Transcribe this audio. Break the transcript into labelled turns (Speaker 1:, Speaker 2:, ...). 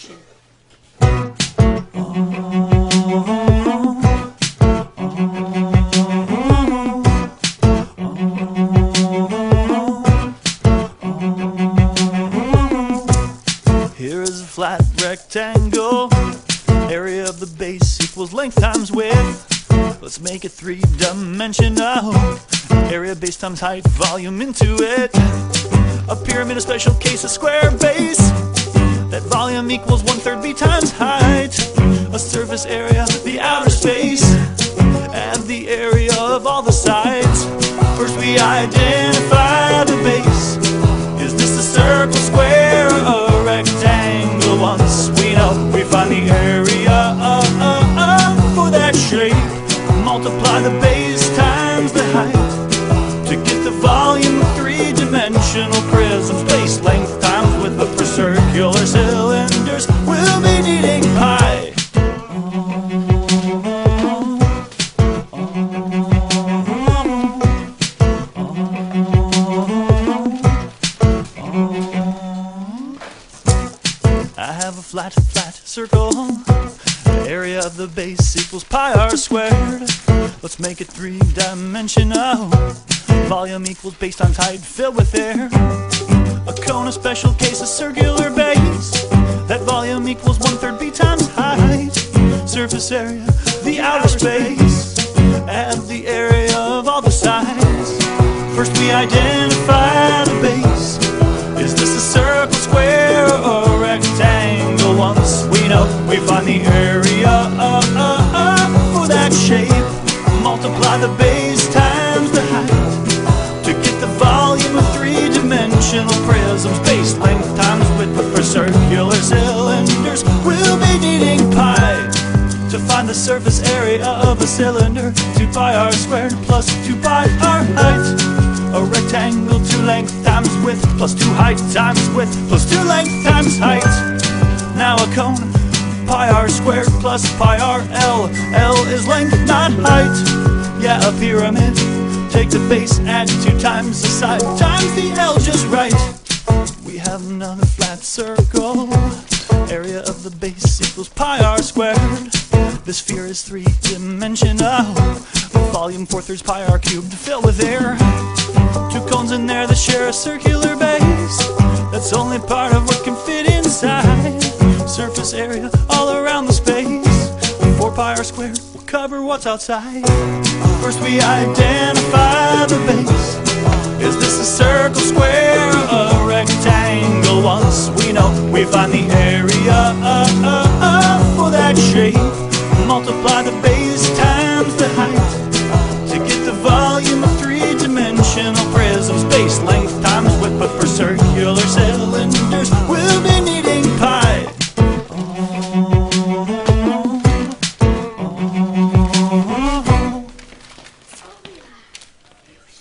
Speaker 1: action.
Speaker 2: Here is a flat rectangle. Area of the base equals length times width. Let's make it three dimensional. Area base times height, volume into it. A pyramid, a special case, a square base. That volume equals one third b times height. A surface area, the outer space. And the area of all the sides. First we identify the base. Is this a circle, square, or a rectangle? Once we know, we find the area uh, uh, uh, for that shape. Multiply the base times the height to get the volume of three-dimensional prisms. Base length flat, flat circle. The area of the base equals pi r squared. Let's make it three dimensional. Volume equals base times height filled with air. A cone, a special case, a circular base. That volume equals one third b times height. Surface area, the outer space, and the area of all the sides. First we identify Multiply the base times the height to get the volume of three-dimensional prisms. Base length times width for circular cylinders. We'll be needing pi to find the surface area of a cylinder. 2 pi r squared plus 2 pi r height. A rectangle, 2 length times width plus 2 height times width plus 2 length times height. Now a cone, pi r squared plus pi r l. L is length, not height. Yeah, a pyramid. Take the base, add 2 times the side times the L just right. We have another flat circle. Area of the base equals pi r squared. The sphere is three dimensional. Volume four thirds pi r cubed filled with air. Two cones in there that share a circular base. That's only part of what can fit inside. Surface area all around the space. Four pi r squared will cover what's outside. First we identify the base. Is this a circle, square, a rectangle? Once we know, we find the area uh, uh, uh, for that shape. Multiply the base times the height to get the volume of three-dimensional prisms. Base length times width, but for circular cylinders,